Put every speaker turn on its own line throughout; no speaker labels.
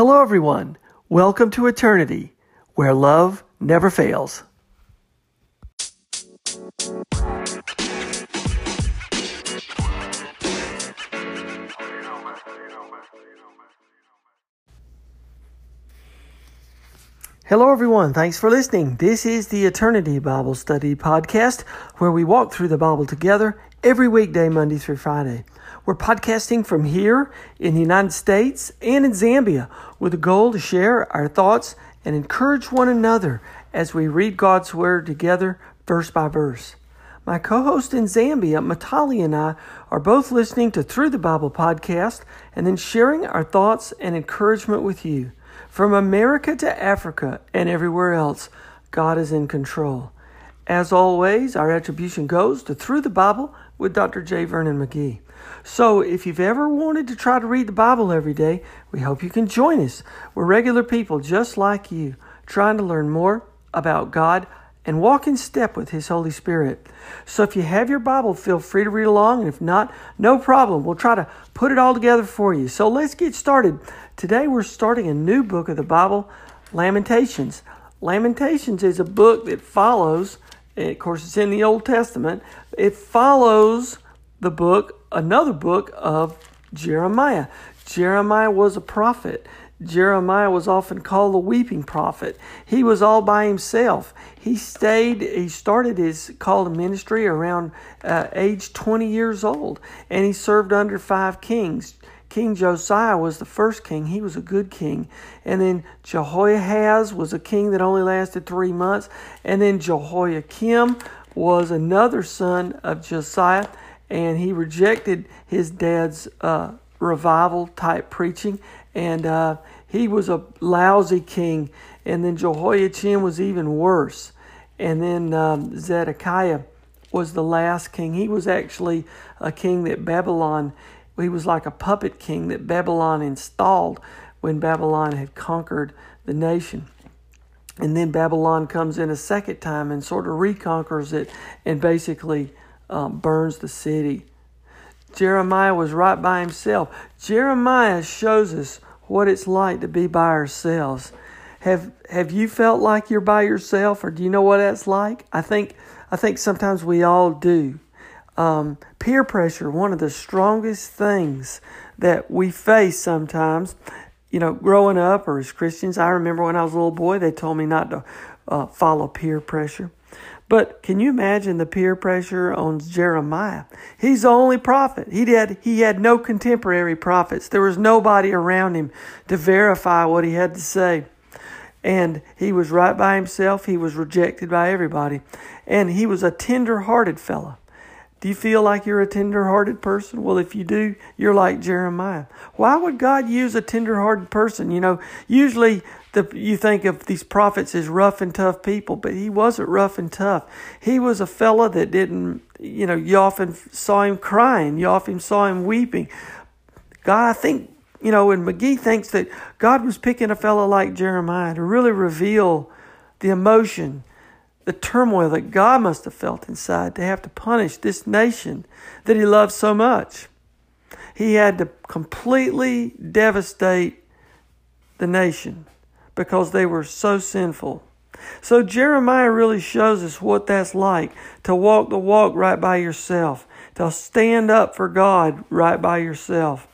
Hello, everyone. Welcome to Eternity, where love never fails. Hello, everyone. Thanks for listening. This is the Eternity Bible Study Podcast, where we walk through the Bible together every weekday, Monday through Friday. We're podcasting from here in the United States and in Zambia with a goal to share our thoughts and encourage one another as we read God's Word together, verse by verse. My co host in Zambia, Matali, and I are both listening to Through the Bible podcast and then sharing our thoughts and encouragement with you. From America to Africa and everywhere else, God is in control. As always, our attribution goes to Through the Bible with Dr. J. Vernon McGee. So, if you've ever wanted to try to read the Bible every day, we hope you can join us. We're regular people just like you, trying to learn more about God and walk in step with His Holy Spirit. So, if you have your Bible, feel free to read along. And if not, no problem. We'll try to put it all together for you. So, let's get started. Today, we're starting a new book of the Bible, Lamentations. Lamentations is a book that follows, of course, it's in the Old Testament, it follows the book another book of Jeremiah. Jeremiah was a prophet. Jeremiah was often called the weeping prophet. He was all by himself. He stayed, he started his call to ministry around uh, age 20 years old, and he served under five kings. King Josiah was the first king. He was a good king. And then Jehoahaz was a king that only lasted three months. And then Jehoiakim was another son of Josiah and he rejected his dad's uh, revival type preaching, and uh, he was a lousy king. And then Jehoiachin was even worse. And then um, Zedekiah was the last king. He was actually a king that Babylon, he was like a puppet king that Babylon installed when Babylon had conquered the nation. And then Babylon comes in a second time and sort of reconquers it and basically um, burns the city. Jeremiah was right by himself. Jeremiah shows us what it's like to be by ourselves. Have have you felt like you're by yourself, or do you know what that's like? I think I think sometimes we all do. Um, peer pressure, one of the strongest things that we face sometimes. You know, growing up or as Christians, I remember when I was a little boy, they told me not to uh, follow peer pressure. But can you imagine the peer pressure on Jeremiah? He's the only prophet. He had, he had no contemporary prophets. There was nobody around him to verify what he had to say. And he was right by himself. He was rejected by everybody. And he was a tender hearted fellow. Do you feel like you're a tender hearted person? Well, if you do, you're like Jeremiah. Why would God use a tender hearted person? You know, usually the, you think of these prophets as rough and tough people, but he wasn't rough and tough. He was a fella that didn't, you know, you often saw him crying, you often saw him weeping. God, I think, you know, and McGee thinks that God was picking a fellow like Jeremiah to really reveal the emotion the turmoil that God must have felt inside to have to punish this nation that he loved so much. He had to completely devastate the nation because they were so sinful. So Jeremiah really shows us what that's like to walk the walk right by yourself, to stand up for God right by yourself.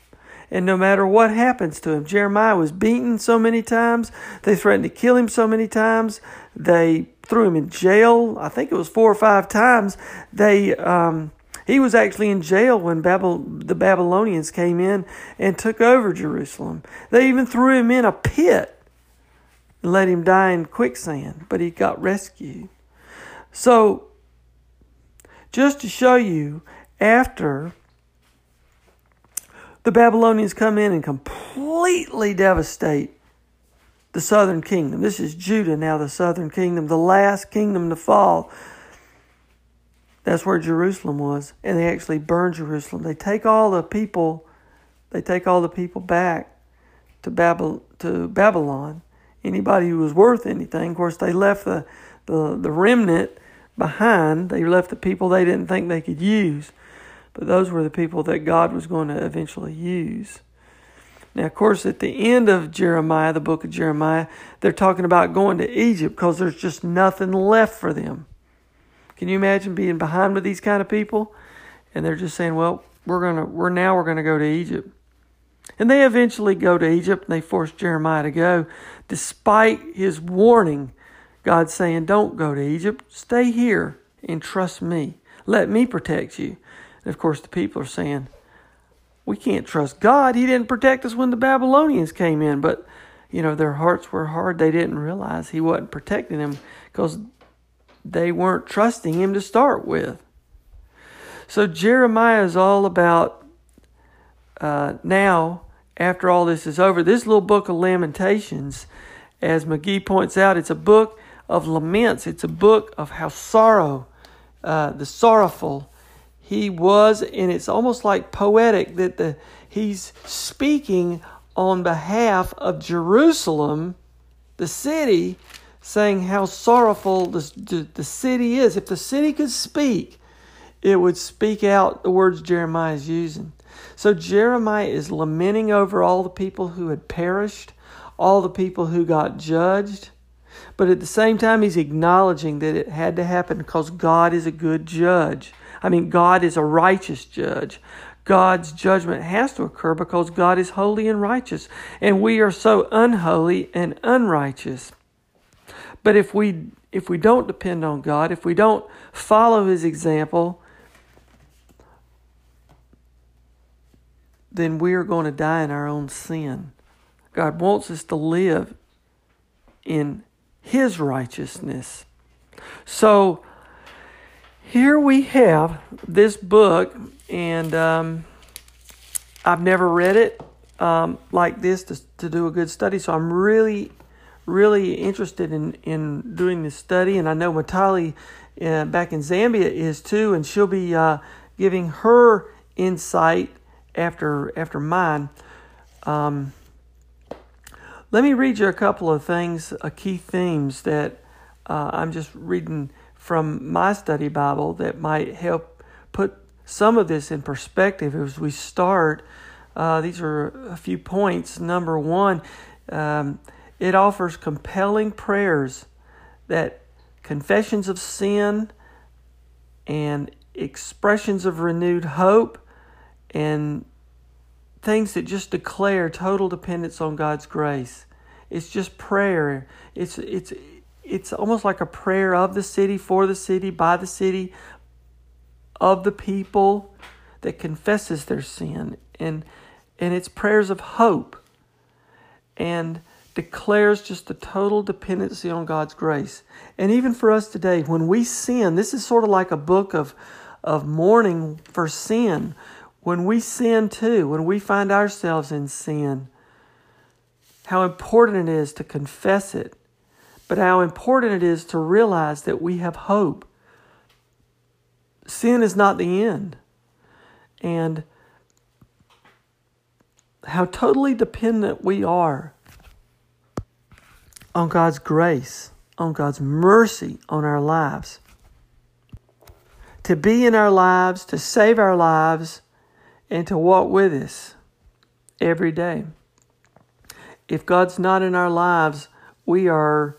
And no matter what happens to him, Jeremiah was beaten so many times. They threatened to kill him so many times. They threw him in jail. I think it was four or five times. They, um, he was actually in jail when Babel, the Babylonians came in and took over Jerusalem. They even threw him in a pit and let him die in quicksand, but he got rescued. So, just to show you, after the Babylonians come in and completely devastate the southern kingdom. This is Judah now, the southern kingdom, the last kingdom to fall. That's where Jerusalem was. And they actually burn Jerusalem. They take all the people, they take all the people back to Babel to Babylon. Anybody who was worth anything. Of course, they left the, the, the remnant behind. They left the people they didn't think they could use. But those were the people that God was going to eventually use. Now, of course, at the end of Jeremiah, the book of Jeremiah, they're talking about going to Egypt because there's just nothing left for them. Can you imagine being behind with these kind of people? And they're just saying, well, we're going to, we're now we're going to go to Egypt. And they eventually go to Egypt and they force Jeremiah to go, despite his warning. God saying, Don't go to Egypt, stay here and trust me. Let me protect you. And of course, the people are saying, We can't trust God. He didn't protect us when the Babylonians came in. But, you know, their hearts were hard. They didn't realize He wasn't protecting them because they weren't trusting Him to start with. So Jeremiah is all about uh, now, after all this is over, this little book of Lamentations, as McGee points out, it's a book of laments. It's a book of how sorrow, uh, the sorrowful, he was, and it's almost like poetic that the he's speaking on behalf of Jerusalem, the city, saying how sorrowful the, the, the city is. If the city could speak, it would speak out the words Jeremiah is using. So Jeremiah is lamenting over all the people who had perished, all the people who got judged. But at the same time, he's acknowledging that it had to happen because God is a good judge. I mean, God is a righteous judge. God's judgment has to occur because God is holy and righteous. And we are so unholy and unrighteous. But if we if we don't depend on God, if we don't follow his example, then we are going to die in our own sin. God wants us to live in His righteousness. So here we have this book, and um, I've never read it um, like this to, to do a good study. So I'm really, really interested in, in doing this study. And I know Matali uh, back in Zambia is too, and she'll be uh, giving her insight after after mine. Um, let me read you a couple of things, uh, key themes that uh, I'm just reading from my study Bible that might help put some of this in perspective as we start. Uh, these are a few points. Number one, um, it offers compelling prayers that confessions of sin and expressions of renewed hope and things that just declare total dependence on God's grace. It's just prayer. It's it's it's almost like a prayer of the city, for the city, by the city, of the people that confesses their sin. And and it's prayers of hope and declares just a total dependency on God's grace. And even for us today, when we sin, this is sort of like a book of of mourning for sin when we sin too, when we find ourselves in sin, how important it is to confess it, but how important it is to realize that we have hope. Sin is not the end. And how totally dependent we are on God's grace, on God's mercy on our lives. To be in our lives, to save our lives, and to walk with us every day. If God's not in our lives, we are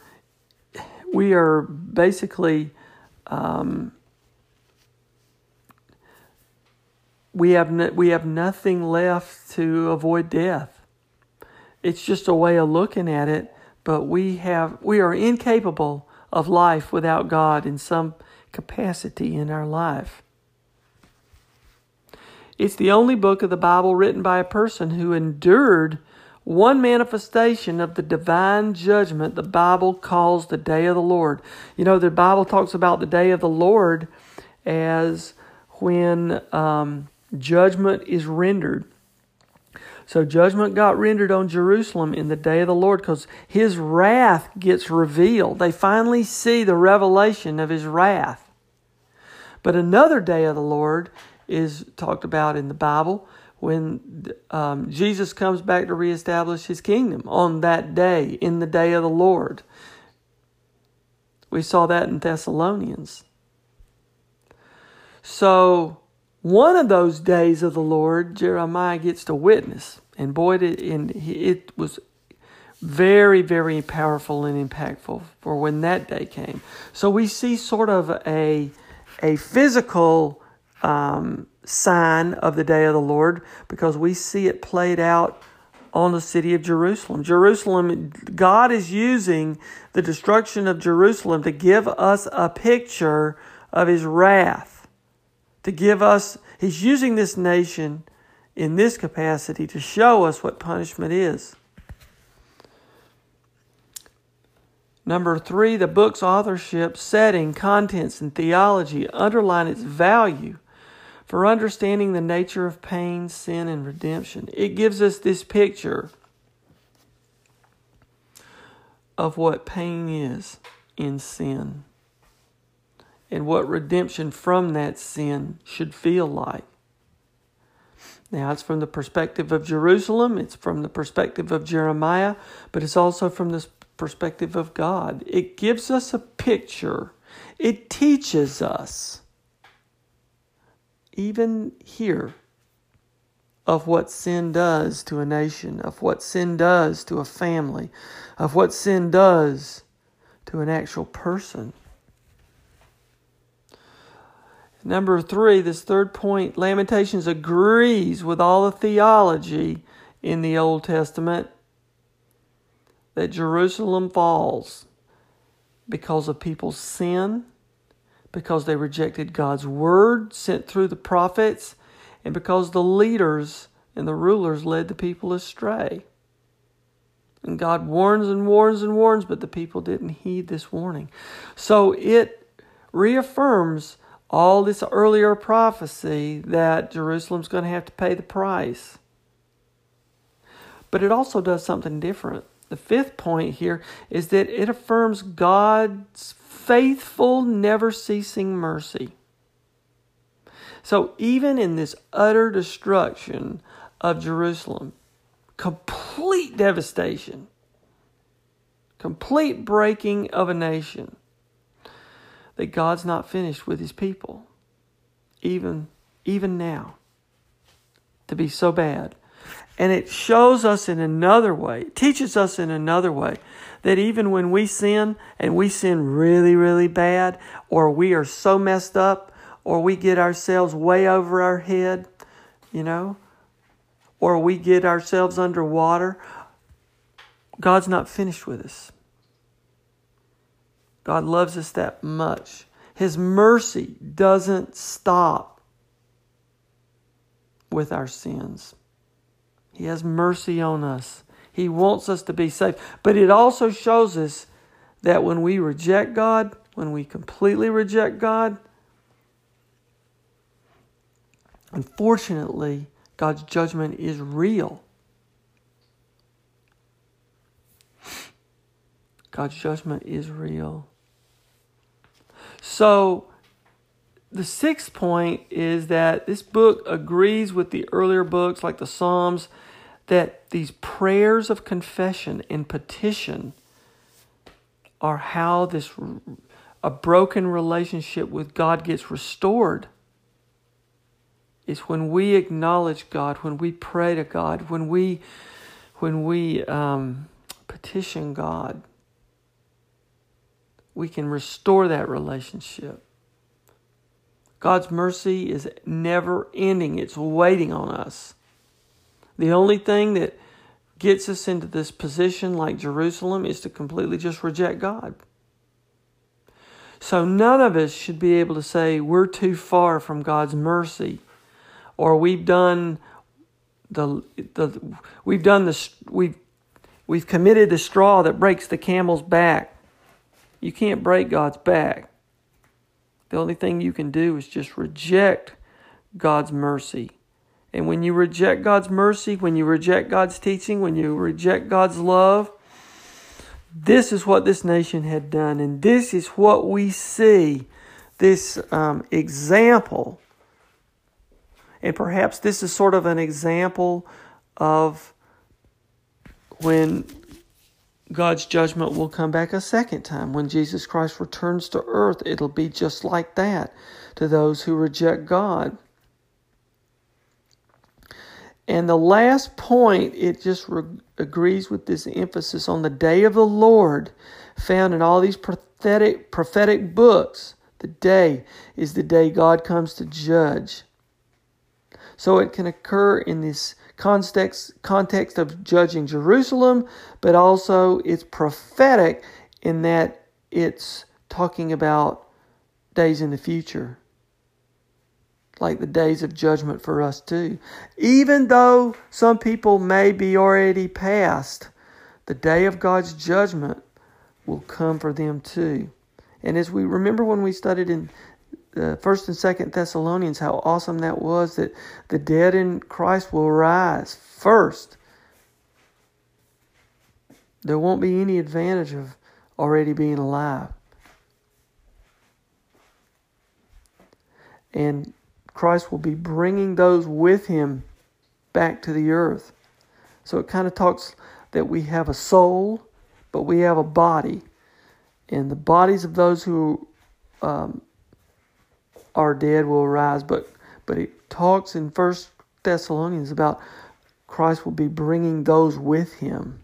we are basically um, we have no, we have nothing left to avoid death. It's just a way of looking at it, but we have we are incapable of life without God in some capacity in our life. It's the only book of the Bible written by a person who endured one manifestation of the divine judgment the Bible calls the day of the Lord. You know, the Bible talks about the day of the Lord as when um, judgment is rendered. So judgment got rendered on Jerusalem in the day of the Lord because his wrath gets revealed. They finally see the revelation of his wrath. But another day of the Lord is talked about in the Bible when um, Jesus comes back to reestablish his kingdom on that day, in the day of the Lord. We saw that in Thessalonians. So, one of those days of the Lord, Jeremiah gets to witness. And boy, it, and it was very, very powerful and impactful for when that day came. So we see sort of a, a physical um, sign of the day of the Lord because we see it played out on the city of Jerusalem. Jerusalem, God is using the destruction of Jerusalem to give us a picture of his wrath. To give us, he's using this nation in this capacity to show us what punishment is. Number three, the book's authorship, setting, contents, and theology underline its value for understanding the nature of pain, sin, and redemption. It gives us this picture of what pain is in sin and what redemption from that sin should feel like. Now, it's from the perspective of Jerusalem, it's from the perspective of Jeremiah, but it's also from the perspective of God. It gives us a picture, it teaches us, even here, of what sin does to a nation, of what sin does to a family, of what sin does to an actual person. Number three, this third point, Lamentations agrees with all the theology in the Old Testament that Jerusalem falls because of people's sin, because they rejected God's word sent through the prophets, and because the leaders and the rulers led the people astray. And God warns and warns and warns, but the people didn't heed this warning. So it reaffirms all this earlier prophecy that Jerusalem's going to have to pay the price. But it also does something different. The fifth point here is that it affirms God's faithful, never ceasing mercy. So, even in this utter destruction of Jerusalem, complete devastation, complete breaking of a nation, that God's not finished with his people, even, even now, to be so bad. And it shows us in another way, teaches us in another way, that even when we sin and we sin really, really bad, or we are so messed up, or we get ourselves way over our head, you know, or we get ourselves underwater, God's not finished with us. God loves us that much. His mercy doesn't stop with our sins. He has mercy on us. He wants us to be saved. But it also shows us that when we reject God, when we completely reject God, unfortunately, God's judgment is real. God's judgment is real. So, the sixth point is that this book agrees with the earlier books like the Psalms that these prayers of confession and petition are how this a broken relationship with God gets restored. It's when we acknowledge God, when we pray to God, when we when we um, petition God, we can restore that relationship. God's mercy is never ending, it's waiting on us. The only thing that gets us into this position, like Jerusalem, is to completely just reject God. So none of us should be able to say we're too far from God's mercy, or we've done the the we've done the we've we've committed the straw that breaks the camel's back. You can't break God's back. The only thing you can do is just reject God's mercy. And when you reject God's mercy, when you reject God's teaching, when you reject God's love, this is what this nation had done. And this is what we see this um, example. And perhaps this is sort of an example of when God's judgment will come back a second time. When Jesus Christ returns to earth, it'll be just like that to those who reject God. And the last point, it just re- agrees with this emphasis on the day of the Lord found in all these prophetic, prophetic books. The day is the day God comes to judge. So it can occur in this context, context of judging Jerusalem, but also it's prophetic in that it's talking about days in the future like the days of judgment for us too. Even though some people may be already past, the day of God's judgment will come for them too. And as we remember when we studied in uh, First and Second Thessalonians, how awesome that was that the dead in Christ will rise first. There won't be any advantage of already being alive. And Christ will be bringing those with him back to the earth. So it kind of talks that we have a soul, but we have a body. And the bodies of those who um, are dead will rise. But, but it talks in First Thessalonians about Christ will be bringing those with him.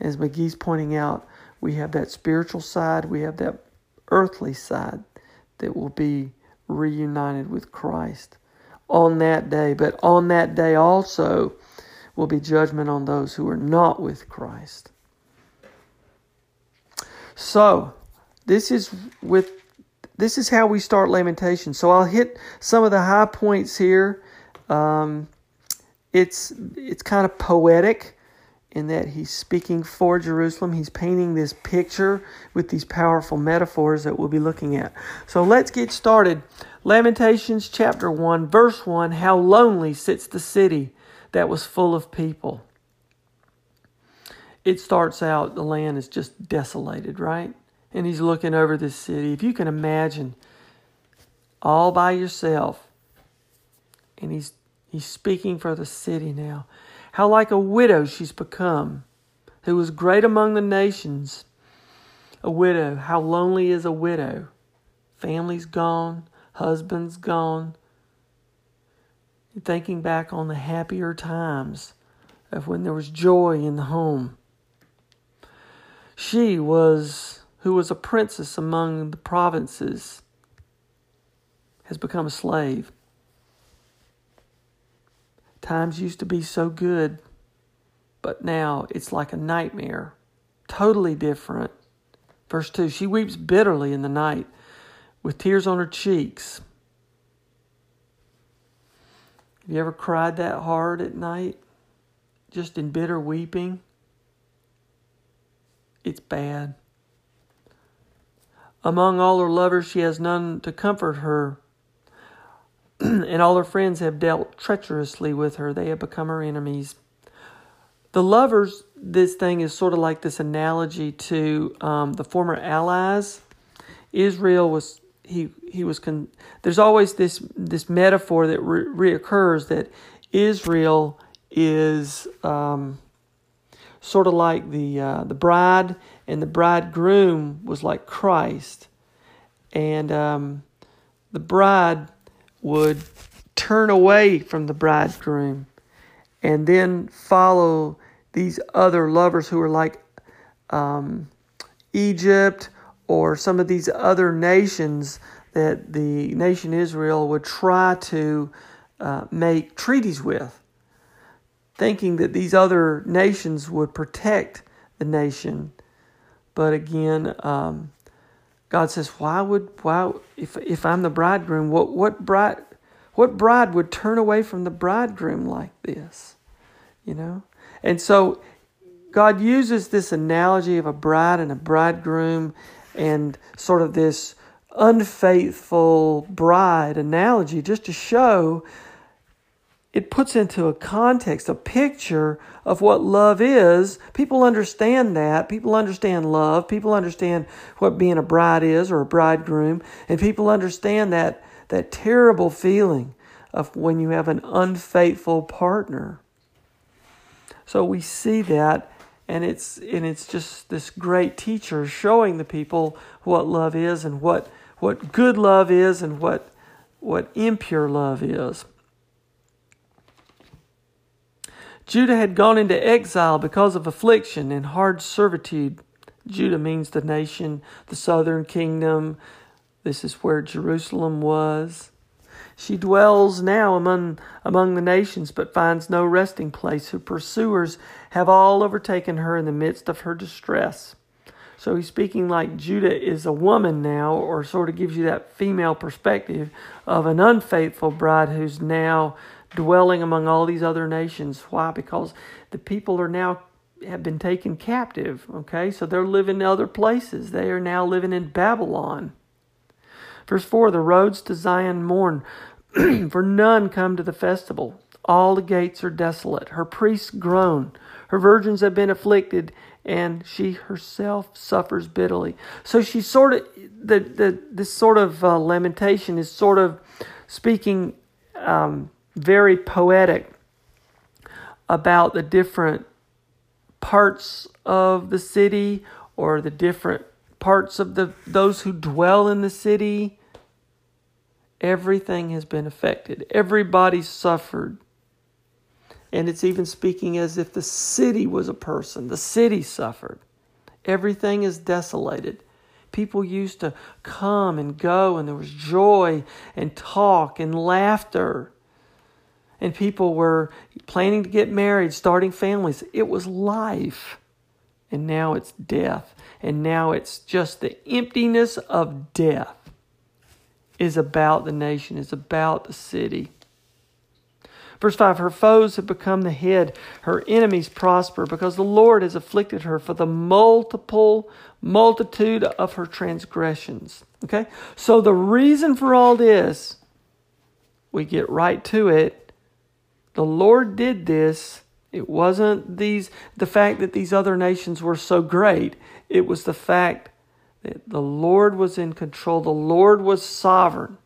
As McGee's pointing out, we have that spiritual side, we have that earthly side that will be reunited with Christ on that day. But on that day also will be judgment on those who are not with Christ. So, this is with this is how we start lamentation. So I'll hit some of the high points here. Um, it's it's kind of poetic in that he's speaking for Jerusalem. He's painting this picture with these powerful metaphors that we'll be looking at. So let's get started. Lamentations chapter 1, verse 1 How lonely sits the city that was full of people. It starts out, the land is just desolated, right? And he's looking over this city. If you can imagine, all by yourself, and he's he's speaking for the city now. How like a widow she's become, who was great among the nations. A widow, how lonely is a widow? Family's gone, husband's gone. Thinking back on the happier times of when there was joy in the home. She was, who was a princess among the provinces, has become a slave. Times used to be so good, but now it's like a nightmare. Totally different. Verse 2 She weeps bitterly in the night with tears on her cheeks. Have you ever cried that hard at night? Just in bitter weeping? It's bad. Among all her lovers, she has none to comfort her and all her friends have dealt treacherously with her. They have become her enemies. The lovers, this thing is sort of like this analogy to um, the former allies. Israel was he he was con- there's always this this metaphor that re- reoccurs that Israel is um, sort of like the uh, the bride and the bridegroom was like Christ, and um, the bride would turn away from the bridegroom and then follow these other lovers who are like um, Egypt or some of these other nations that the nation Israel would try to uh, make treaties with, thinking that these other nations would protect the nation. But again, um, God says, "Why would why if if I'm the bridegroom, what what bride what bride would turn away from the bridegroom like this?" You know? And so God uses this analogy of a bride and a bridegroom and sort of this unfaithful bride analogy just to show it puts into a context, a picture of what love is. People understand that. People understand love. People understand what being a bride is or a bridegroom. And people understand that, that terrible feeling of when you have an unfaithful partner. So we see that and it's and it's just this great teacher showing the people what love is and what what good love is and what what impure love is. Judah had gone into exile because of affliction and hard servitude. Judah means the nation, the southern kingdom. This is where Jerusalem was. She dwells now among, among the nations, but finds no resting place. Her pursuers have all overtaken her in the midst of her distress. So he's speaking like Judah is a woman now, or sort of gives you that female perspective of an unfaithful bride who's now dwelling among all these other nations. Why? Because the people are now have been taken captive. Okay, so they're living in other places. They are now living in Babylon. Verse 4 The roads to Zion mourn, for none come to the festival. All the gates are desolate. Her priests groan. Her virgins have been afflicted, and she herself suffers bitterly. So she's sort of, the, the, this sort of uh, lamentation is sort of speaking um, very poetic about the different parts of the city or the different parts of the those who dwell in the city. Everything has been affected. Everybody suffered. And it's even speaking as if the city was a person. The city suffered. Everything is desolated. People used to come and go and there was joy and talk and laughter and people were planning to get married, starting families. It was life. And now it's death. And now it's just the emptiness of death is about the nation, is about the city. Verse 5 Her foes have become the head, her enemies prosper, because the Lord has afflicted her for the multiple multitude of her transgressions. Okay? So the reason for all this, we get right to it, the Lord did this. It wasn't these the fact that these other nations were so great. It was the fact that the Lord was in control. The Lord was sovereign.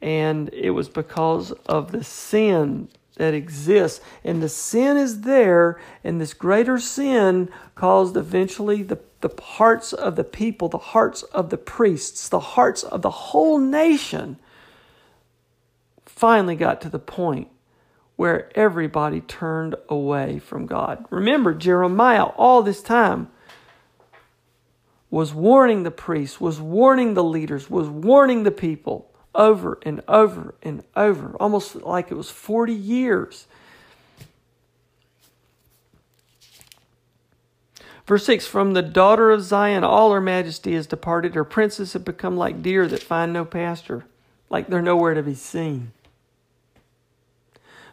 And it was because of the sin that exists. And the sin is there, and this greater sin caused eventually the, the hearts of the people, the hearts of the priests, the hearts of the whole nation finally got to the point where everybody turned away from God. Remember, Jeremiah, all this time, was warning the priests, was warning the leaders, was warning the people over and over and over, almost like it was 40 years. Verse 6 From the daughter of Zion, all her majesty is departed. Her princes have become like deer that find no pasture, like they're nowhere to be seen.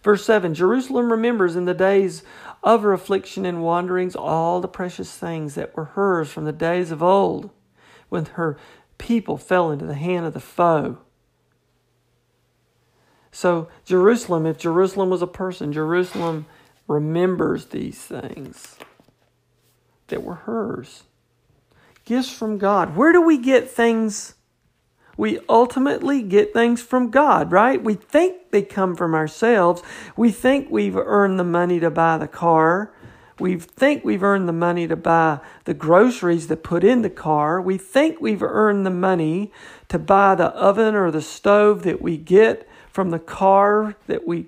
Verse 7 Jerusalem remembers in the days of her affliction and wanderings all the precious things that were hers from the days of old, when her people fell into the hand of the foe. So, Jerusalem, if Jerusalem was a person, Jerusalem remembers these things that were hers. Gifts from God. Where do we get things we ultimately get things from God, right? We think they come from ourselves. We think we've earned the money to buy the car. We think we've earned the money to buy the groceries that put in the car. We think we've earned the money to buy the oven or the stove that we get from the car that we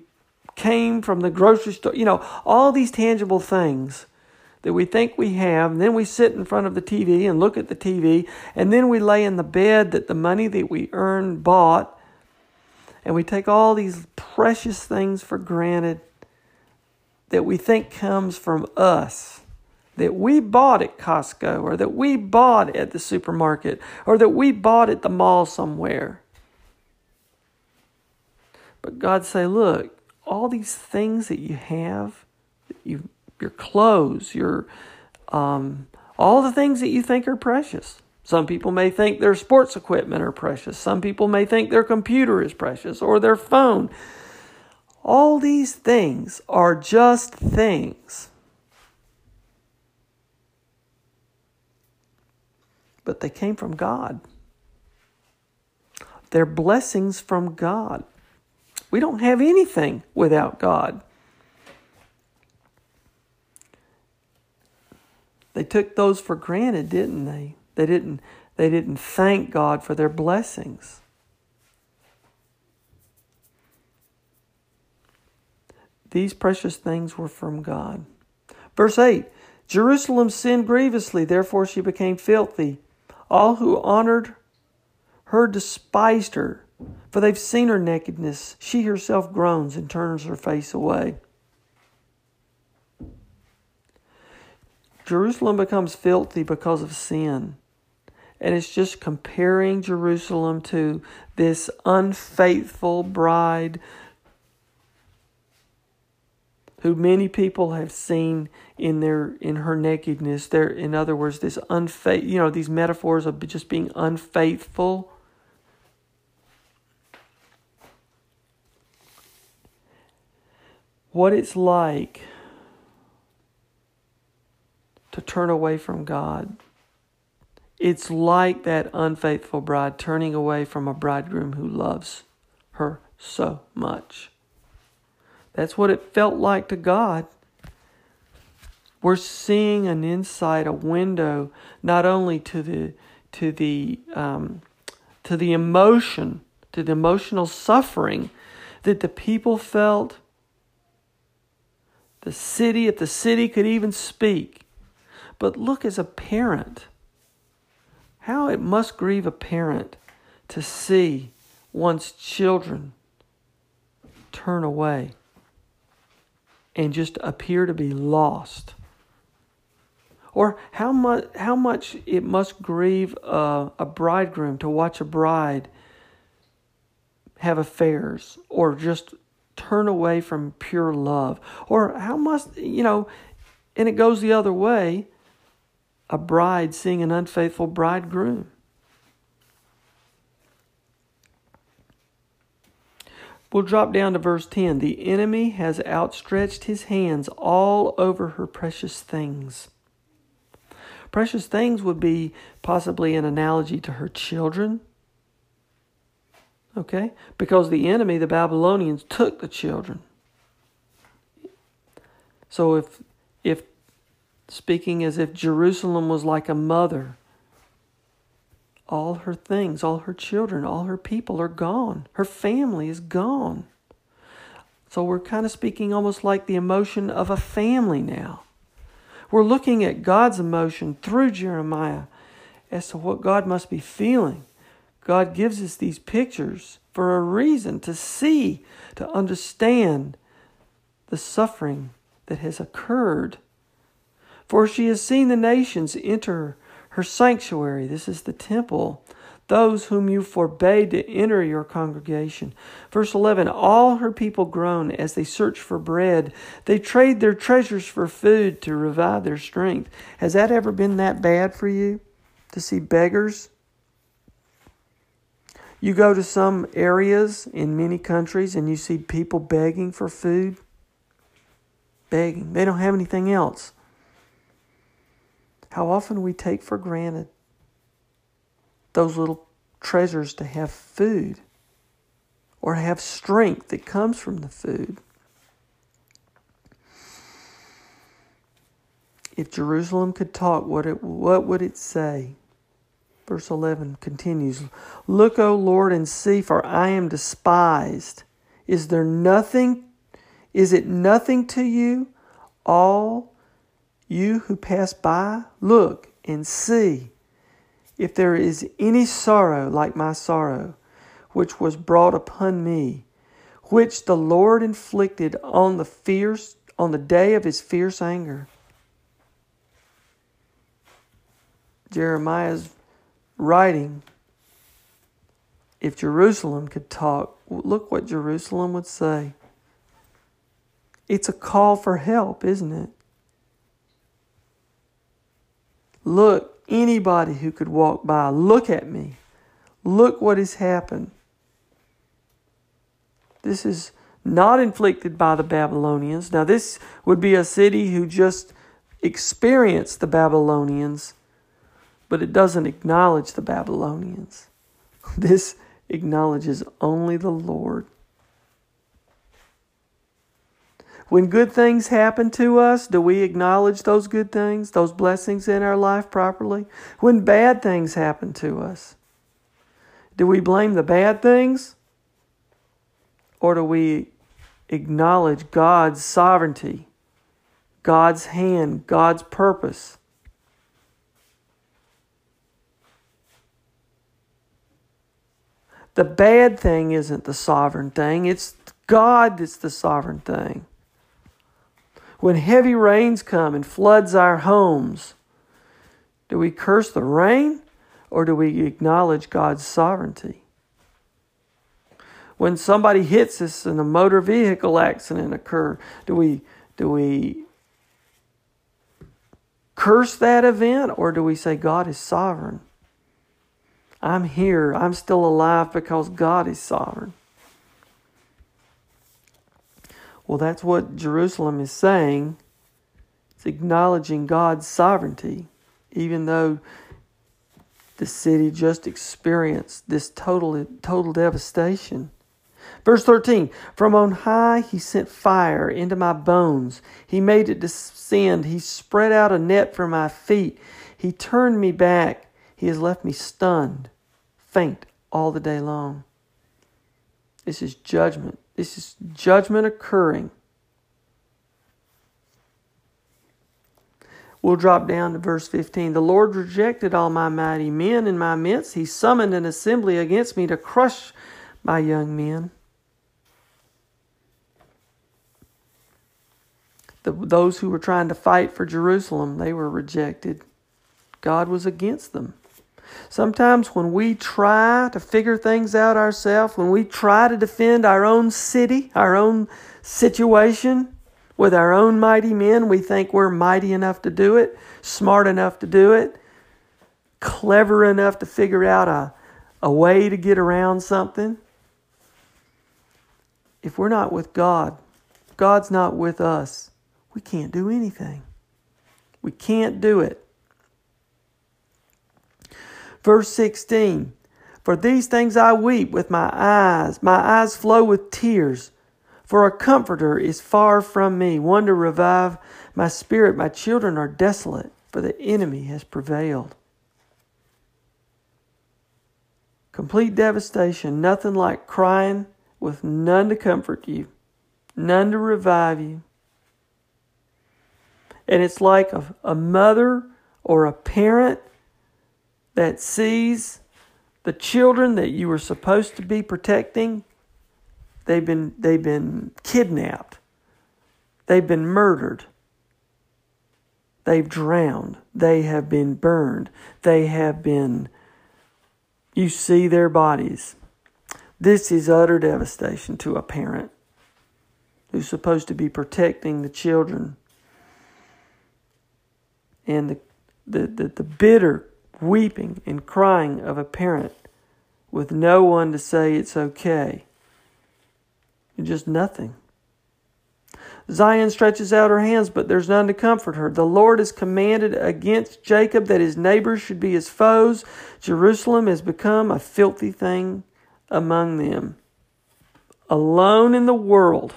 came from the grocery store. You know, all these tangible things that we think we have, and then we sit in front of the TV and look at the TV, and then we lay in the bed that the money that we earned bought, and we take all these precious things for granted that we think comes from us. That we bought at Costco, or that we bought at the supermarket, or that we bought at the mall somewhere. But God say, look, all these things that you have, that you your clothes, your um, all the things that you think are precious. Some people may think their sports equipment are precious. Some people may think their computer is precious or their phone. All these things are just things. But they came from God. They're blessings from God. We don't have anything without God. They took those for granted, didn't they? They didn't they didn't thank God for their blessings. these precious things were from God. Verse 8 Jerusalem sinned grievously, therefore she became filthy. All who honored her despised her, for they've seen her nakedness. She herself groans and turns her face away. Jerusalem becomes filthy because of sin. And it's just comparing Jerusalem to this unfaithful bride who many people have seen in their in her nakedness there in other words this unfaith you know these metaphors of just being unfaithful what it's like to turn away from God. It's like that unfaithful bride turning away from a bridegroom who loves her so much. That's what it felt like to God. We're seeing an insight, a window, not only to the to the um, to the emotion, to the emotional suffering that the people felt. The city, if the city could even speak, but look as a parent, how it must grieve a parent to see one's children turn away and just appear to be lost. Or how much, how much it must grieve a, a bridegroom to watch a bride have affairs or just turn away from pure love. Or how must, you know, and it goes the other way a bride seeing an unfaithful bridegroom. We'll drop down to verse 10. The enemy has outstretched his hands all over her precious things. Precious things would be possibly an analogy to her children. Okay? Because the enemy, the Babylonians, took the children. So if if speaking as if Jerusalem was like a mother. All her things, all her children, all her people are gone. Her family is gone. So we're kind of speaking almost like the emotion of a family now. We're looking at God's emotion through Jeremiah as to what God must be feeling. God gives us these pictures for a reason to see, to understand the suffering that has occurred for she has seen the nations enter her sanctuary. This is the temple. Those whom you forbade to enter your congregation. Verse 11 All her people groan as they search for bread. They trade their treasures for food to revive their strength. Has that ever been that bad for you? To see beggars? You go to some areas in many countries and you see people begging for food. Begging. They don't have anything else how often we take for granted those little treasures to have food or have strength that comes from the food. If Jerusalem could talk, what, it, what would it say? Verse 11 continues Look, O Lord, and see, for I am despised. Is there nothing, is it nothing to you, all you who pass by, look and see if there is any sorrow like my sorrow, which was brought upon me, which the Lord inflicted on the fierce on the day of his fierce anger. Jeremiah's writing, if Jerusalem could talk, look what Jerusalem would say. It's a call for help, isn't it? Look, anybody who could walk by, look at me. Look what has happened. This is not inflicted by the Babylonians. Now, this would be a city who just experienced the Babylonians, but it doesn't acknowledge the Babylonians. This acknowledges only the Lord. When good things happen to us, do we acknowledge those good things, those blessings in our life properly? When bad things happen to us, do we blame the bad things? Or do we acknowledge God's sovereignty, God's hand, God's purpose. The bad thing isn't the sovereign thing, it's God that's the sovereign thing. When heavy rains come and floods our homes, do we curse the rain or do we acknowledge God's sovereignty? When somebody hits us and a motor vehicle accident occur, do we do we curse that event or do we say God is sovereign? I'm here. I'm still alive because God is sovereign. Well, that's what Jerusalem is saying. It's acknowledging God's sovereignty, even though the city just experienced this total, total devastation. Verse 13 From on high he sent fire into my bones. He made it descend. He spread out a net for my feet. He turned me back. He has left me stunned, faint all the day long. This is judgment. This is judgment occurring. We'll drop down to verse 15. The Lord rejected all my mighty men in my midst. He summoned an assembly against me to crush my young men. The, those who were trying to fight for Jerusalem, they were rejected. God was against them. Sometimes when we try to figure things out ourselves, when we try to defend our own city, our own situation with our own mighty men, we think we're mighty enough to do it, smart enough to do it, clever enough to figure out a, a way to get around something. If we're not with God, God's not with us, we can't do anything. We can't do it. Verse 16 For these things I weep with my eyes, my eyes flow with tears. For a comforter is far from me, one to revive my spirit. My children are desolate, for the enemy has prevailed. Complete devastation, nothing like crying with none to comfort you, none to revive you. And it's like a, a mother or a parent that sees the children that you were supposed to be protecting, they've been, they've been kidnapped, they've been murdered, they've drowned, they have been burned, they have been, you see their bodies. This is utter devastation to a parent who's supposed to be protecting the children. And the, the, the, the bitter weeping and crying of a parent with no one to say it's okay. Just nothing. Zion stretches out her hands, but there's none to comfort her. The Lord has commanded against Jacob that his neighbors should be his foes. Jerusalem has become a filthy thing among them. Alone in the world.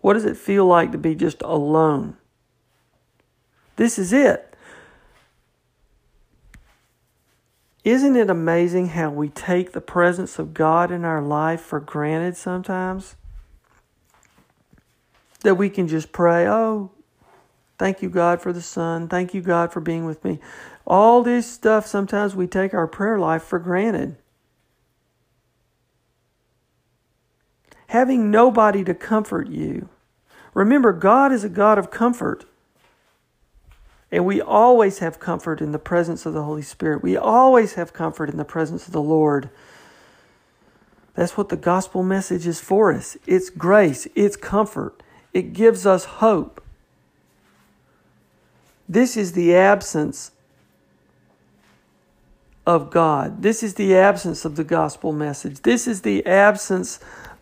What does it feel like to be just alone? This is it. Isn't it amazing how we take the presence of God in our life for granted sometimes? That we can just pray, oh, thank you, God, for the sun. Thank you, God, for being with me. All this stuff, sometimes we take our prayer life for granted. Having nobody to comfort you. Remember, God is a God of comfort. And we always have comfort in the presence of the Holy Spirit. We always have comfort in the presence of the Lord. That's what the gospel message is for us it's grace, it's comfort, it gives us hope. This is the absence of God. This is the absence of the gospel message. This is the absence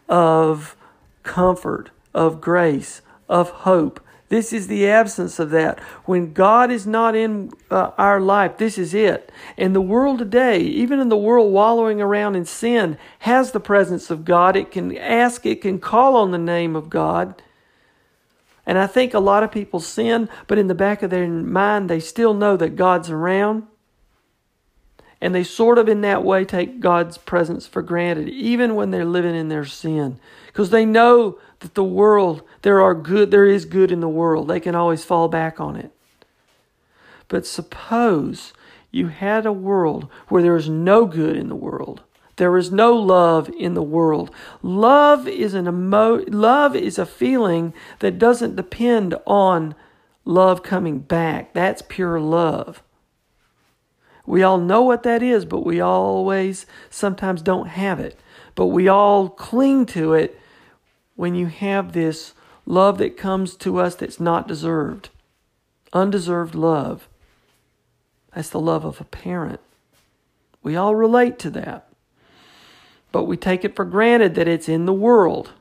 of comfort, of grace, of hope. This is the absence of that. When God is not in uh, our life, this is it. And the world today, even in the world wallowing around in sin, has the presence of God. It can ask, it can call on the name of God. And I think a lot of people sin, but in the back of their mind, they still know that God's around. And they sort of, in that way, take God's presence for granted, even when they're living in their sin. Because they know that the world, there are good, there is good in the world. They can always fall back on it. But suppose you had a world where there is no good in the world. There is no love in the world. Love is an emo- love is a feeling that doesn't depend on love coming back. That's pure love. We all know what that is, but we always sometimes don't have it. But we all cling to it when you have this love that comes to us that's not deserved. Undeserved love. That's the love of a parent. We all relate to that. But we take it for granted that it's in the world.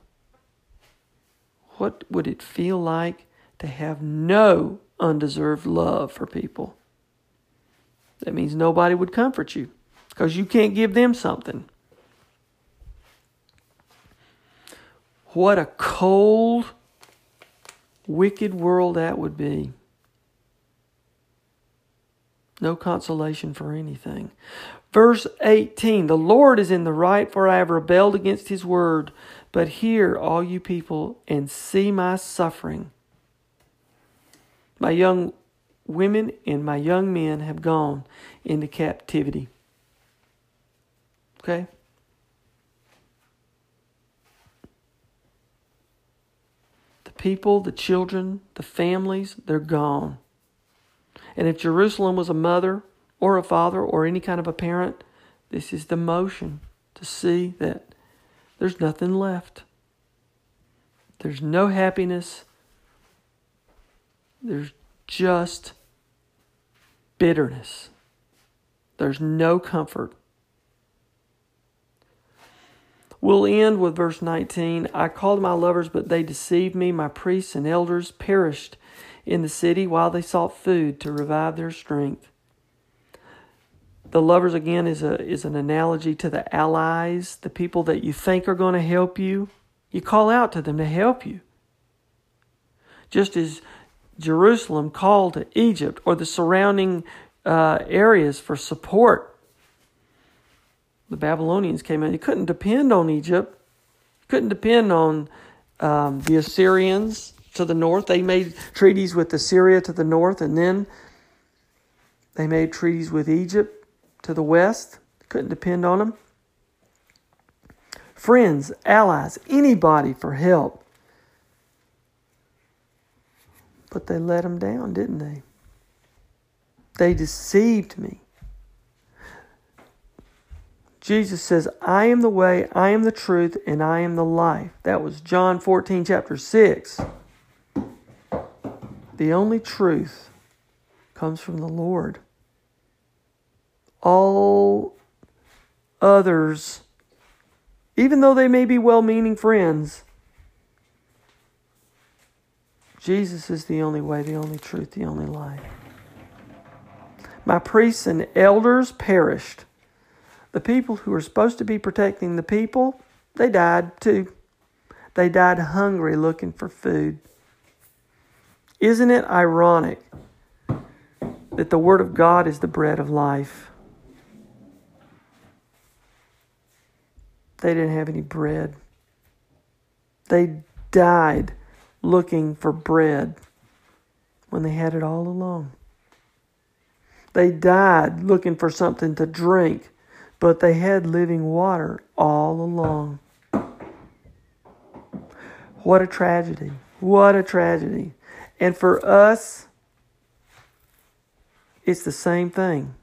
What would it feel like to have no undeserved love for people? That means nobody would comfort you because you can't give them something. What a cold, wicked world that would be. No consolation for anything. Verse 18 The Lord is in the right, for I have rebelled against his word. But hear, all you people, and see my suffering. My young women and my young men have gone into captivity. Okay? People, the children, the families, they're gone. And if Jerusalem was a mother or a father or any kind of a parent, this is the motion to see that there's nothing left. There's no happiness. There's just bitterness. There's no comfort. We'll end with verse 19. I called my lovers, but they deceived me. My priests and elders perished in the city while they sought food to revive their strength. The lovers again is a is an analogy to the allies, the people that you think are going to help you. You call out to them to help you. Just as Jerusalem called to Egypt or the surrounding uh, areas for support. The Babylonians came in. You couldn't depend on Egypt. You couldn't depend on um, the Assyrians to the north. They made treaties with Assyria to the north, and then they made treaties with Egypt to the west. Couldn't depend on them. Friends, allies, anybody for help. But they let them down, didn't they? They deceived me. Jesus says, I am the way, I am the truth, and I am the life. That was John 14, chapter 6. The only truth comes from the Lord. All others, even though they may be well meaning friends, Jesus is the only way, the only truth, the only life. My priests and elders perished. The people who were supposed to be protecting the people, they died too. They died hungry looking for food. Isn't it ironic that the Word of God is the bread of life? They didn't have any bread. They died looking for bread when they had it all along. They died looking for something to drink, but they had living water all along. What a tragedy. What a tragedy. And for us, it's the same thing.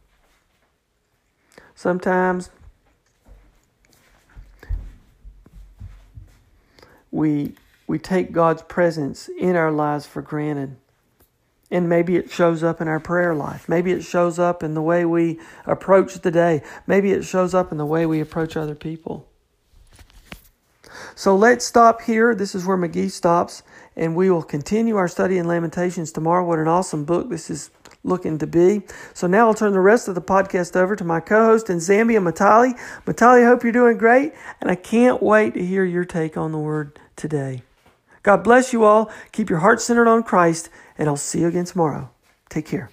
Sometimes we we take God's presence in our lives for granted. And maybe it shows up in our prayer life. Maybe it shows up in the way we approach the day. Maybe it shows up in the way we approach other people. So let's stop here. This is where McGee stops and we will continue our study in Lamentations tomorrow. What an awesome book this is looking to be. So now I'll turn the rest of the podcast over to my co-host in Zambia, Matali. Matali, hope you're doing great, and I can't wait to hear your take on the word today. God bless you all. Keep your heart centered on Christ, and I'll see you again tomorrow. Take care.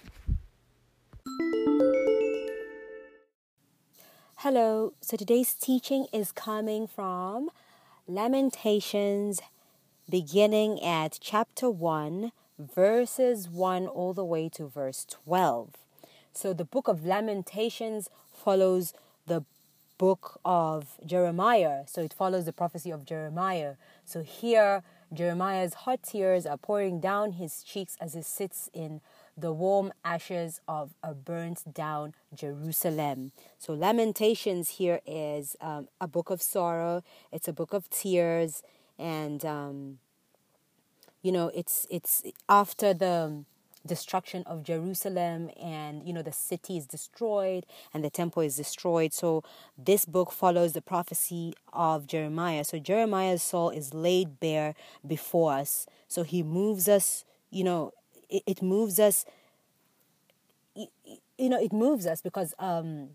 Hello, so today's teaching is coming from Lamentations, beginning at chapter 1, verses 1 all the way to verse 12. So the book of Lamentations follows the book of Jeremiah. So it follows the prophecy of Jeremiah. So here, Jeremiah's hot tears are pouring down his cheeks as he sits in the warm ashes of a burnt down Jerusalem. So, Lamentations here is um, a book of sorrow, it's a book of tears, and um, you know, it's it's after the destruction of Jerusalem and you know the city is destroyed and the temple is destroyed. So this book follows the prophecy of Jeremiah. So Jeremiah's soul is laid bare before us. So he moves us you know it, it moves us you know it moves us because um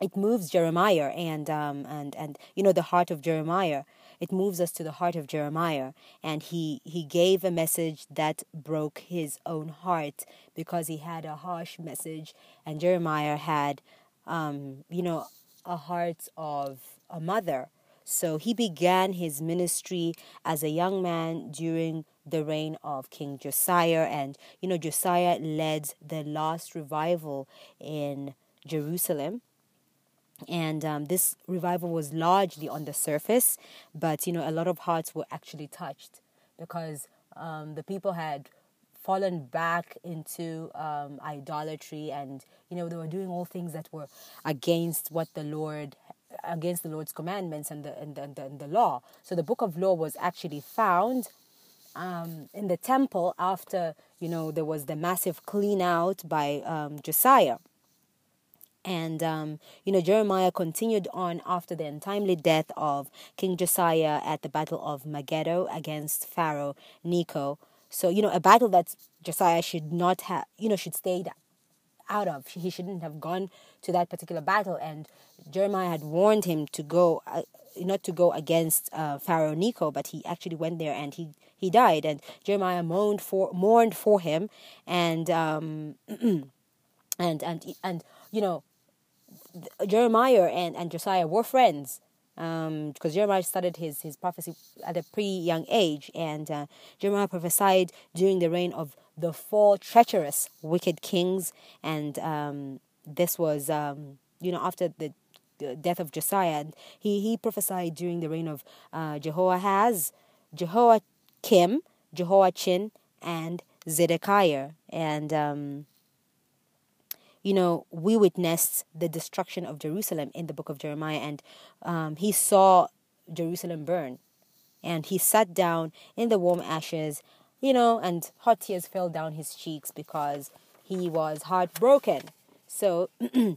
it moves Jeremiah and um and and you know the heart of Jeremiah it moves us to the heart of Jeremiah and he he gave a message that broke his own heart because he had a harsh message and Jeremiah had um you know a heart of a mother so he began his ministry as a young man during the reign of King Josiah. And, you know, Josiah led the last revival in Jerusalem. And um, this revival was largely on the surface, but, you know, a lot of hearts were actually touched because um, the people had fallen back into um, idolatry and you know they were doing all things that were against what the lord against the Lord's commandments and the, and the, and the, and the law. So the book of law was actually found um, in the temple after, you know, there was the massive clean out by um, Josiah. And, um, you know, Jeremiah continued on after the untimely death of King Josiah at the Battle of Megiddo against Pharaoh Necho. So, you know, a battle that Josiah should not have, you know, should stay out of. He shouldn't have gone to that particular battle. And Jeremiah had warned him to go, uh, not to go against uh, Pharaoh Necho, but he actually went there and he, he died. And Jeremiah mourned for mourned for him, and um, and and and you know, Jeremiah and, and Josiah were friends um, because Jeremiah started his, his prophecy at a pretty young age, and uh, Jeremiah prophesied during the reign of the four treacherous, wicked kings, and um, this was, um, you know, after the, the, death of Josiah, and he, he prophesied during the reign of uh, Jehoahaz, Jehoiakim, Jehoiachin, and Zedekiah, and um, you know, we witnessed the destruction of Jerusalem in the book of Jeremiah, and um, he saw Jerusalem burn. And he sat down in the warm ashes, you know, and hot tears fell down his cheeks because he was heartbroken. So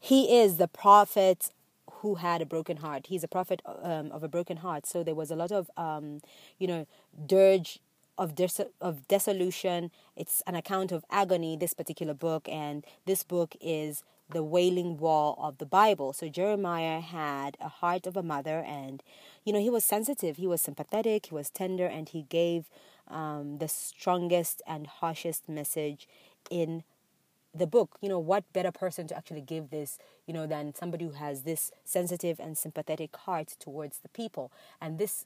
he is the prophet who had a broken heart. He's a prophet um, of a broken heart. So there was a lot of, um, you know, dirge of des- of dissolution. It's an account of agony. This particular book, and this book is the wailing wall of the Bible. So Jeremiah had a heart of a mother, and you know he was sensitive. He was sympathetic. He was tender, and he gave um, the strongest and harshest message in the book you know what better person to actually give this you know than somebody who has this sensitive and sympathetic heart towards the people and this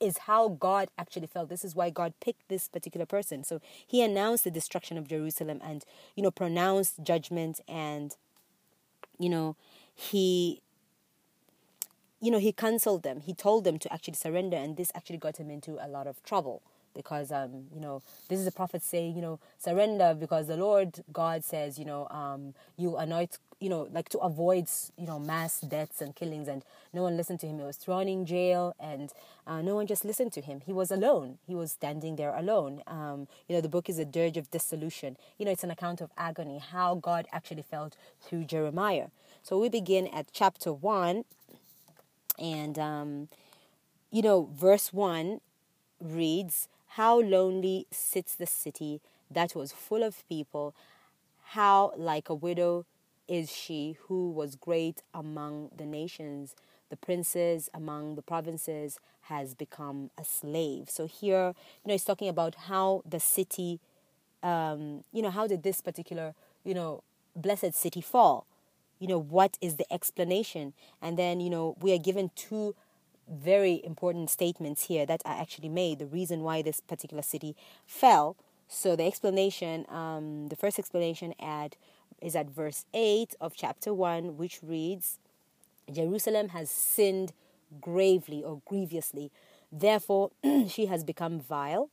is how God actually felt. This is why God picked this particular person. So he announced the destruction of Jerusalem and, you know, pronounced judgment and, you know, he you know, he counseled them. He told them to actually surrender, and this actually got him into a lot of trouble because um, you know this is a prophet saying you know surrender because the Lord God says you know um, you anoint you know like to avoid you know mass deaths and killings and no one listened to him. He was thrown in jail and uh, no one just listened to him. He was alone. He was standing there alone. Um, you know the book is a dirge of dissolution. You know it's an account of agony how God actually felt through Jeremiah. So we begin at chapter 1 and um, you know verse 1 reads how lonely sits the city that was full of people. How like a widow is she who was great among the nations. The princes among the provinces has become a slave. So here, you know, it's talking about how the city, um, you know, how did this particular, you know, blessed city fall? you know, what is the explanation? And then, you know, we are given two very important statements here that are actually made, the reason why this particular city fell. So the explanation, um, the first explanation at is at verse 8 of chapter 1, which reads, Jerusalem has sinned gravely or grievously. Therefore, she has become vile.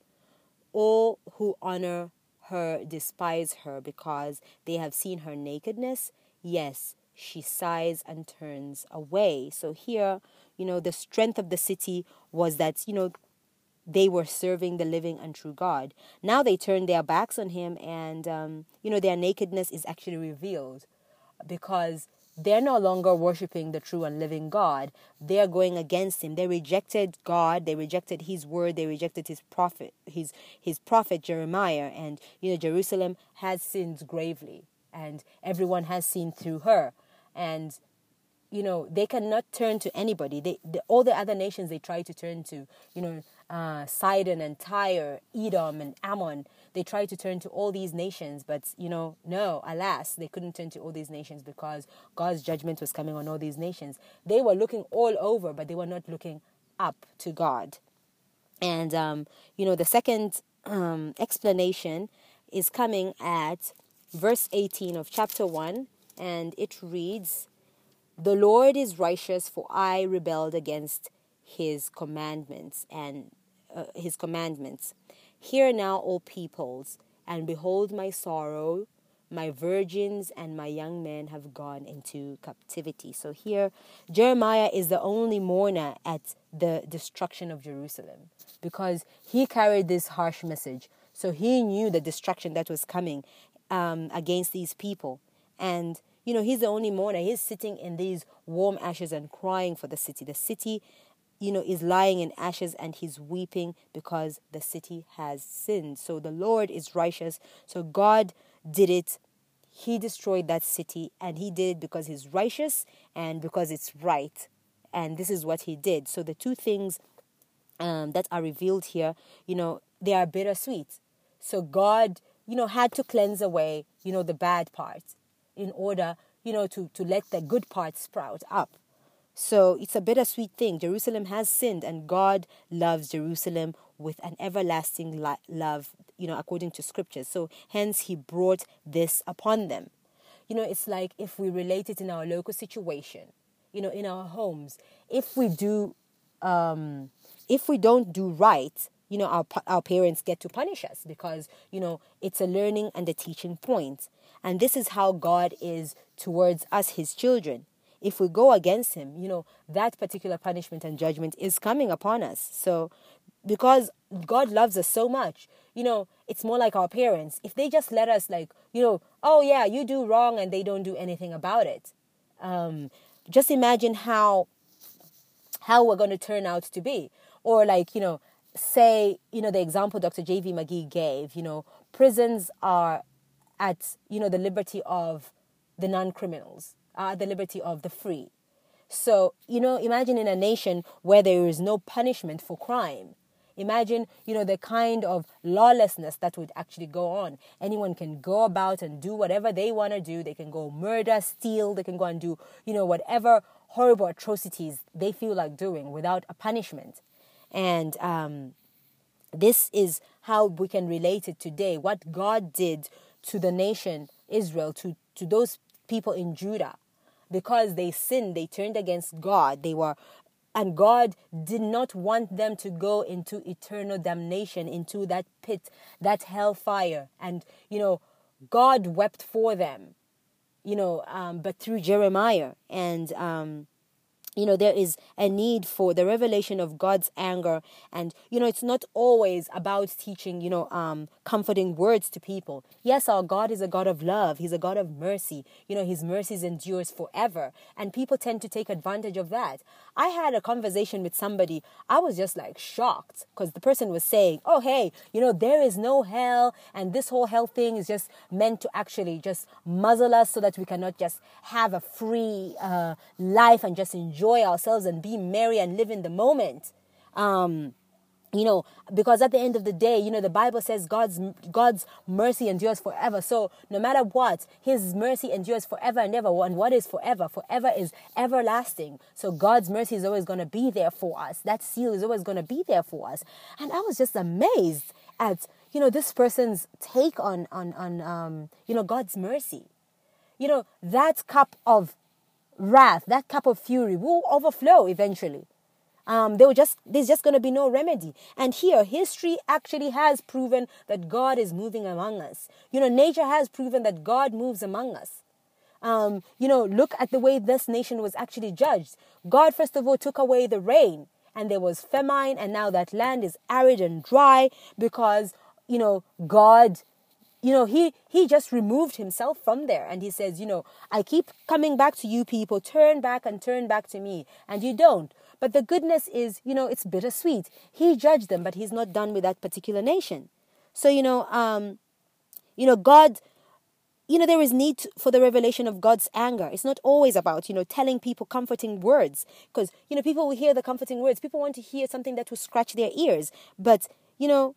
All who honor her despise her because they have seen her nakedness. Yes, she sighs and turns away. So here, you know, the strength of the city was that, you know, they were serving the living and true God. Now they turn their backs on him, and, um, you know, their nakedness is actually revealed because they're no longer worshiping the true and living God. They're going against him. They rejected God. They rejected his word. They rejected his prophet, his his prophet Jeremiah. And you know, Jerusalem has sinned gravely, and everyone has sinned through her. And you know, they cannot turn to anybody. They, the, all the other nations they try to turn to, you know, uh, Sidon and Tyre, Edom and Ammon. They try to turn to all these nations, but you know, no, alas, they couldn't turn to all these nations because God's judgment was coming on all these nations. They were looking all over, but they were not looking up to God. And um, you know, the second um, explanation is coming at verse 18 of chapter 1, and it reads, The Lord is righteous, for I rebelled against his commandments and uh, his commandments. Hear now, O peoples, and behold my sorrow. My virgins and my young men have gone into captivity. So here, Jeremiah is the only mourner at the destruction of Jerusalem because he carried this harsh message. So he knew the destruction that was coming um, against these people. And, you know, he's the only mourner. He's sitting in these warm ashes and crying for the city. The city you know, is lying in ashes and he's weeping because the city has sinned. So the Lord is righteous. So God did it. He destroyed that city and he did it because he's righteous and because it's right. And this is what he did. So the two things um, that are revealed here, you know, they are bittersweet. So God, you know, had to cleanse away, you know, the bad parts in order, you know, to, to let the good parts sprout up. So it's a bittersweet thing. Jerusalem has sinned, and God loves Jerusalem with an everlasting love, you know, according to scriptures. So hence, He brought this upon them. You know, it's like if we relate it in our local situation, you know, in our homes, if we do, um, if we don't do right, you know, our, our parents get to punish us because, you know, it's a learning and a teaching point. And this is how God is towards us, His children if we go against him, you know, that particular punishment and judgment is coming upon us. So, because God loves us so much, you know, it's more like our parents. If they just let us, like, you know, oh yeah, you do wrong and they don't do anything about it. Um, just imagine how how we're going to turn out to be. Or like, you know, say, you know, the example Dr. J.V. McGee gave, you know, prisons are at, you know, the liberty of the non-criminals uh, the liberty of the free. So, you know, imagine in a nation where there is no punishment for crime. Imagine, you know, the kind of lawlessness that would actually go on. Anyone can go about and do whatever they want to do. They can go murder, steal, they can go and do, you know, whatever horrible atrocities they feel like doing without a punishment. And um, this is how we can relate it today. What God did to the nation Israel, to, to those people in Judah, because they sinned, they turned against God. They were and God did not want them to go into eternal damnation, into that pit, that hellfire. And, you know, God wept for them, you know, um, but through Jeremiah. And, um, you know there is a need for the revelation of god's anger and you know it's not always about teaching you know um comforting words to people. Yes our god is a god of love. He's a god of mercy. You know his mercies endures forever. And people tend to take advantage of that. I had a conversation with somebody. I was just like shocked because the person was saying oh hey you know there is no hell and this whole hell thing is just meant to actually just muzzle us so that we cannot just have a free uh, life and just enjoy ourselves and be merry and live in the moment. Um, you know because at the end of the day you know the bible says god's god's mercy endures forever. So no matter what his mercy endures forever and ever. And what is forever? Forever is everlasting. So god's mercy is always going to be there for us. That seal is always going to be there for us. And i was just amazed at you know this person's take on on on um you know god's mercy. You know that cup of wrath that cup of fury will overflow eventually um, there will just there's just going to be no remedy. And here, history actually has proven that God is moving among us. You know, nature has proven that God moves among us. Um, you know, look at the way this nation was actually judged. God, first of all, took away the rain, and there was famine, and now that land is arid and dry because you know God you know he he just removed himself from there and he says you know i keep coming back to you people turn back and turn back to me and you don't but the goodness is, you know, it's bittersweet. He judged them, but he's not done with that particular nation. So, you know, um, you know, God, you know, there is need for the revelation of God's anger. It's not always about, you know, telling people comforting words. Because, you know, people will hear the comforting words. People want to hear something that will scratch their ears. But, you know,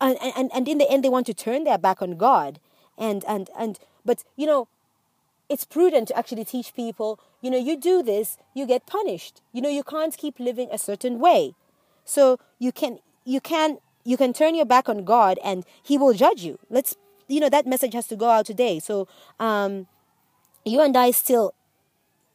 and, and, and in the end, they want to turn their back on God. And, and, and, but, you know, it's prudent to actually teach people, you know, you do this, you get punished. You know, you can't keep living a certain way. So you can you can you can turn your back on God and he will judge you. Let's you know that message has to go out today. So um you and I still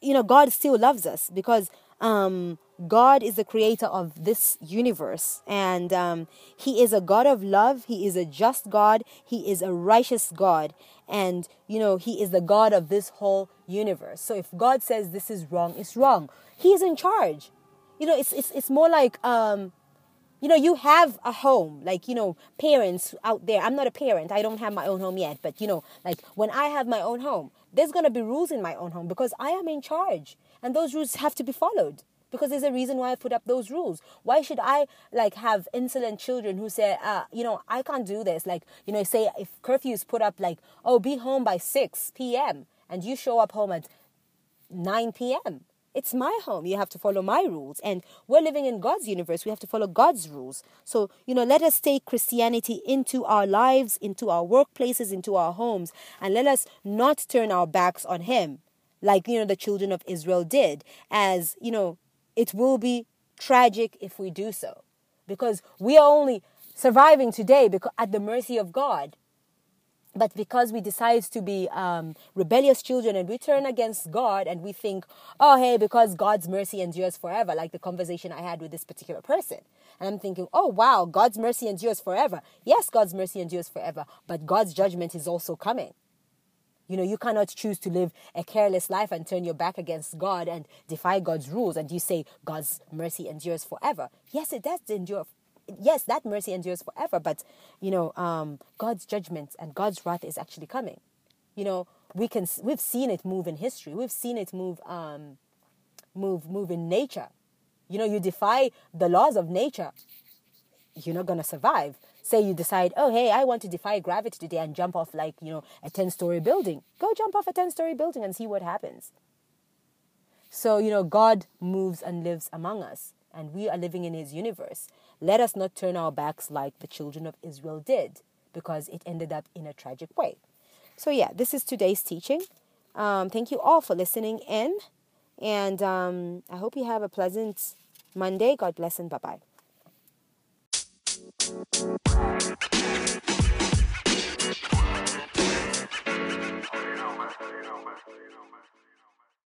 you know God still loves us because um God is the creator of this universe, and um, He is a God of love. He is a just God. He is a righteous God, and you know He is the God of this whole universe. So if God says this is wrong, it's wrong. He is in charge. You know, it's it's it's more like um, you know, you have a home, like, you know, parents out there. I'm not a parent. I don't have my own home yet. But, you know, like when I have my own home, there's to be rules in my own home because I am in charge. And those rules have to be followed because there's a reason why I put up those rules. Why should I like have insolent children who say, uh, you know, I can't do this? Like, you know, say if curfew is put up like, oh, be home by 6 p.m. and you show up home at 9 p.m. It's my home. You have to follow my rules. And we're living in God's universe. We have to follow God's rules. So, you know, let us take Christianity into our lives, into our workplaces, into our homes, and let us not turn our backs on Him like, you know, the children of Israel did. As, you know, it will be tragic if we do so because we are only surviving today because at the mercy of God. But because we decide to be um, rebellious children and we turn against God and we think, oh, hey, because God's mercy endures forever, like the conversation I had with this particular person. And I'm thinking, oh, wow, God's mercy endures forever. Yes, God's mercy endures forever, but God's judgment is also coming. You know, you cannot choose to live a careless life and turn your back against God and defy God's rules and you say God's mercy endures forever. Yes, it does endure. Yes, that mercy endures forever, but you know, um, God's judgment and God's wrath is actually coming. You know, we can we've seen it move in history. We've seen it move um, move move in nature. You know, you defy the laws of nature, you're not gonna survive say you decide, oh, hey, I want to defy gravity today and jump off like, you know, a 10 story building. Go jump off a 10 story building and see what happens. So, you know, God moves and lives among us, and we are living in His universe. Let us not turn our backs like the children of Israel did, because it ended up in a tragic way. So, yeah, this is today's teaching. Um, thank you all for listening in, and um, I hope you have a pleasant Monday. God bless and bye bye Bye.